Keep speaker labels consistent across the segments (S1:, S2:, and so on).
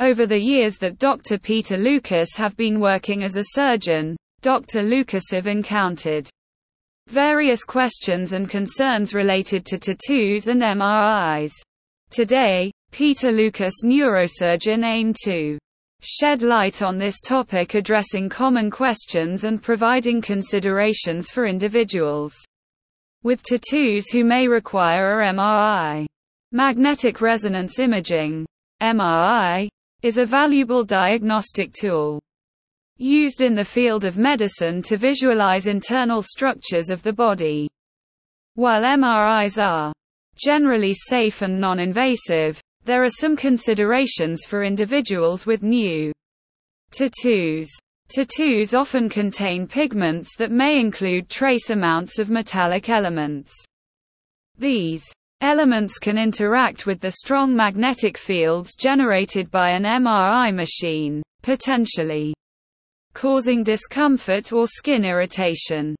S1: Over the years that Dr. Peter Lucas have been working as a surgeon, Dr. Lucas have encountered various questions and concerns related to tattoos and MRIs. Today, Peter Lucas neurosurgeon aim to shed light on this topic addressing common questions and providing considerations for individuals with tattoos who may require a MRI. Magnetic resonance imaging MRI is a valuable diagnostic tool used in the field of medicine to visualize internal structures of the body. While MRIs are generally safe and non-invasive, there are some considerations for individuals with new tattoos. Tattoos often contain pigments that may include trace amounts of metallic elements. These elements can interact with the strong magnetic fields generated by an MRI machine, potentially causing discomfort or skin irritation.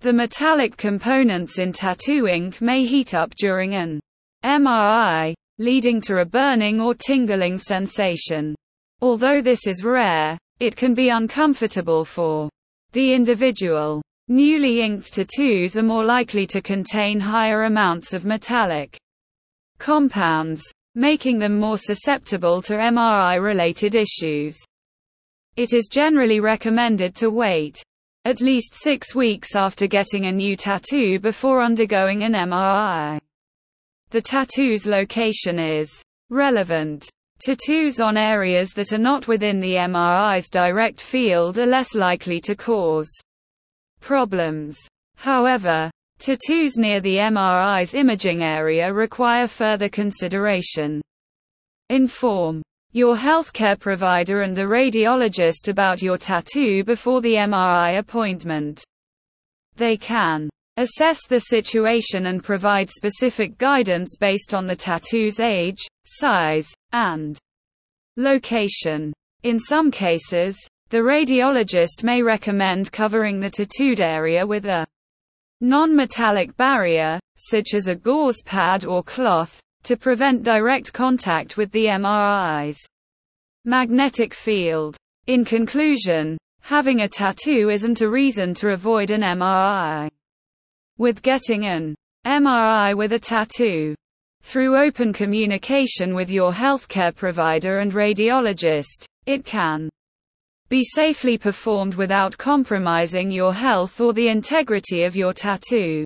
S1: The metallic components in tattoo ink may heat up during an MRI, leading to a burning or tingling sensation. Although this is rare, it can be uncomfortable for the individual. Newly inked tattoos are more likely to contain higher amounts of metallic compounds, making them more susceptible to MRI related issues. It is generally recommended to wait at least six weeks after getting a new tattoo before undergoing an MRI. The tattoo's location is relevant. Tattoos on areas that are not within the MRI's direct field are less likely to cause problems. However, tattoos near the MRI's imaging area require further consideration. Inform your healthcare provider and the radiologist about your tattoo before the MRI appointment. They can Assess the situation and provide specific guidance based on the tattoo's age, size, and location. In some cases, the radiologist may recommend covering the tattooed area with a non-metallic barrier, such as a gauze pad or cloth, to prevent direct contact with the MRI's magnetic field. In conclusion, having a tattoo isn't a reason to avoid an MRI with getting an MRI with a tattoo. Through open communication with your healthcare provider and radiologist, it can be safely performed without compromising your health or the integrity of your tattoo.